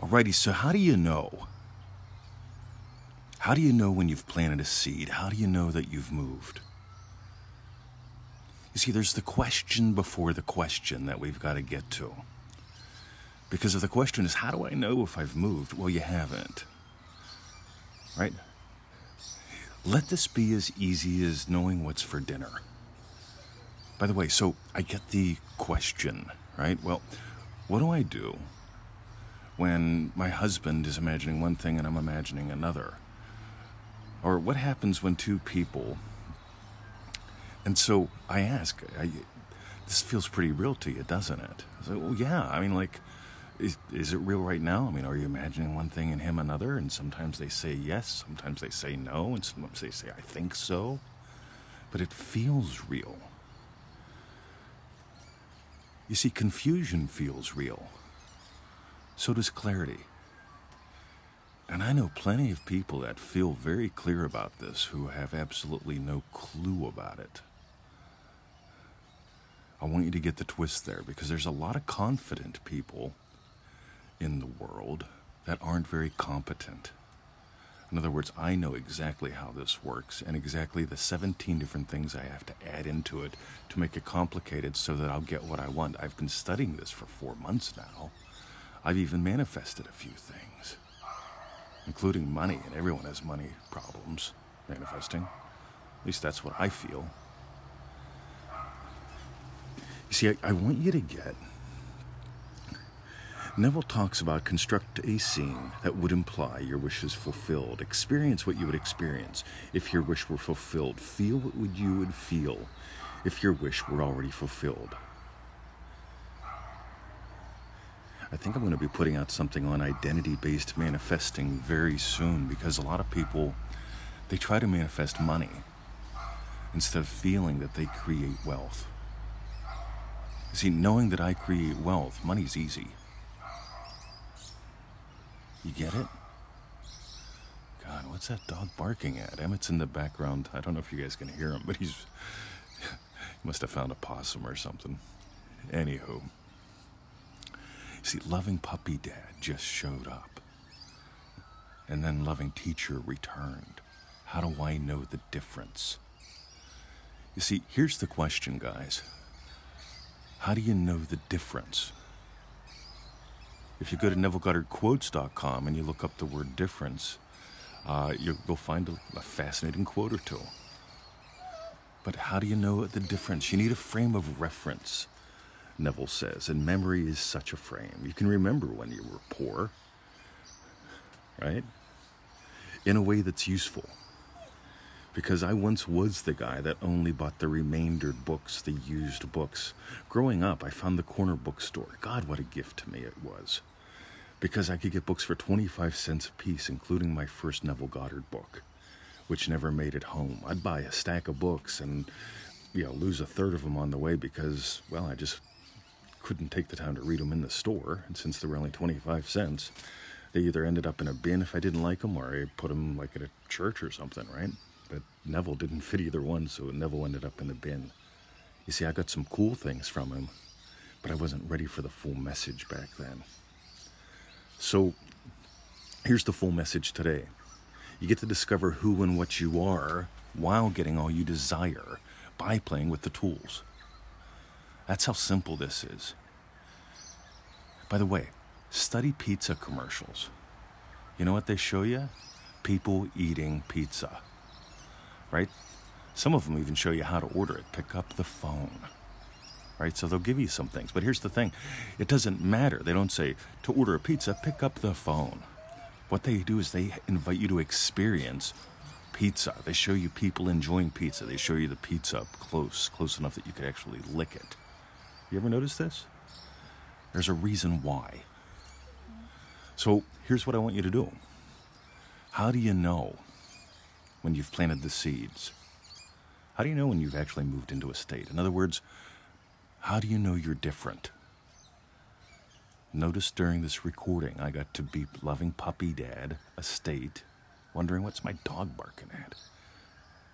Alrighty, so how do you know? How do you know when you've planted a seed? How do you know that you've moved? You see, there's the question before the question that we've got to get to. Because if the question is, how do I know if I've moved? Well, you haven't. Right? Let this be as easy as knowing what's for dinner. By the way, so I get the question, right? Well, what do I do when my husband is imagining one thing and I'm imagining another? Or what happens when two people. And so I ask, I, this feels pretty real to you, doesn't it? I say, well, yeah. I mean, like, is, is it real right now? I mean, are you imagining one thing and him another? And sometimes they say yes, sometimes they say no, and sometimes they say, I think so. But it feels real. You see, confusion feels real. So does clarity. And I know plenty of people that feel very clear about this who have absolutely no clue about it. I want you to get the twist there because there's a lot of confident people in the world that aren't very competent. In other words, I know exactly how this works and exactly the 17 different things I have to add into it to make it complicated so that I'll get what I want. I've been studying this for four months now. I've even manifested a few things, including money, and everyone has money problems manifesting. At least that's what I feel. You see, I, I want you to get Neville talks about construct a scene that would imply your wish is fulfilled. Experience what you would experience if your wish were fulfilled. Feel what you would feel if your wish were already fulfilled. I think I'm going to be putting out something on identity based manifesting very soon because a lot of people they try to manifest money instead of feeling that they create wealth. See, knowing that I create wealth, money's easy. You get it? God, what's that dog barking at? Emmett's in the background. I don't know if you guys can hear him, but he's. he must have found a possum or something. Anywho. See, loving puppy dad just showed up. And then loving teacher returned. How do I know the difference? You see, here's the question, guys. How do you know the difference? If you go to NevilleGoddardQuotes.com and you look up the word difference, uh, you'll find a, a fascinating quote or two. But how do you know the difference? You need a frame of reference, Neville says, and memory is such a frame. You can remember when you were poor, right? In a way that's useful. Because I once was the guy that only bought the remaindered books, the used books. Growing up, I found the corner bookstore. God, what a gift to me it was because I could get books for 25 cents a piece, including my first Neville Goddard book, which never made it home. I'd buy a stack of books and, you know, lose a third of them on the way because, well, I just couldn't take the time to read them in the store. And since they were only 25 cents, they either ended up in a bin if I didn't like them or I put them like at a church or something, right? But Neville didn't fit either one, so Neville ended up in the bin. You see, I got some cool things from him, but I wasn't ready for the full message back then. So here's the full message today. You get to discover who and what you are while getting all you desire by playing with the tools. That's how simple this is. By the way, study pizza commercials. You know what they show you? People eating pizza. Right? Some of them even show you how to order it. Pick up the phone right? So they'll give you some things. But here's the thing it doesn't matter. They don't say, to order a pizza, pick up the phone. What they do is they invite you to experience pizza. They show you people enjoying pizza. They show you the pizza up close, close enough that you could actually lick it. You ever notice this? There's a reason why. So here's what I want you to do. How do you know when you've planted the seeds? How do you know when you've actually moved into a state? In other words, how do you know you're different? Notice during this recording, I got to beep loving puppy dad, a state, wondering what's my dog barking at.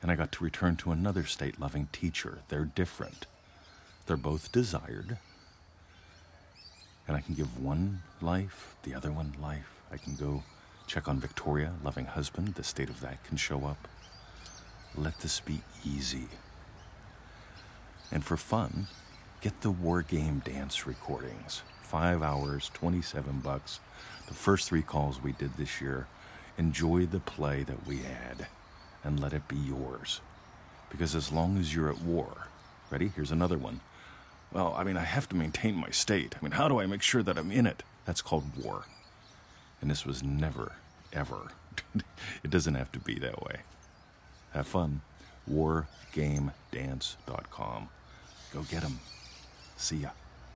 And I got to return to another state loving teacher. They're different. They're both desired. And I can give one life, the other one life. I can go check on Victoria, loving husband. The state of that can show up. Let this be easy. And for fun, get the War Game dance recordings. Five hours, 27 bucks. The first three calls we did this year. Enjoy the play that we had and let it be yours. Because as long as you're at war, ready? Here's another one. Well, I mean, I have to maintain my state. I mean, how do I make sure that I'm in it? That's called war. And this was never, ever. it doesn't have to be that way. Have fun. WarGameDance.com. Go get 'em. See ya.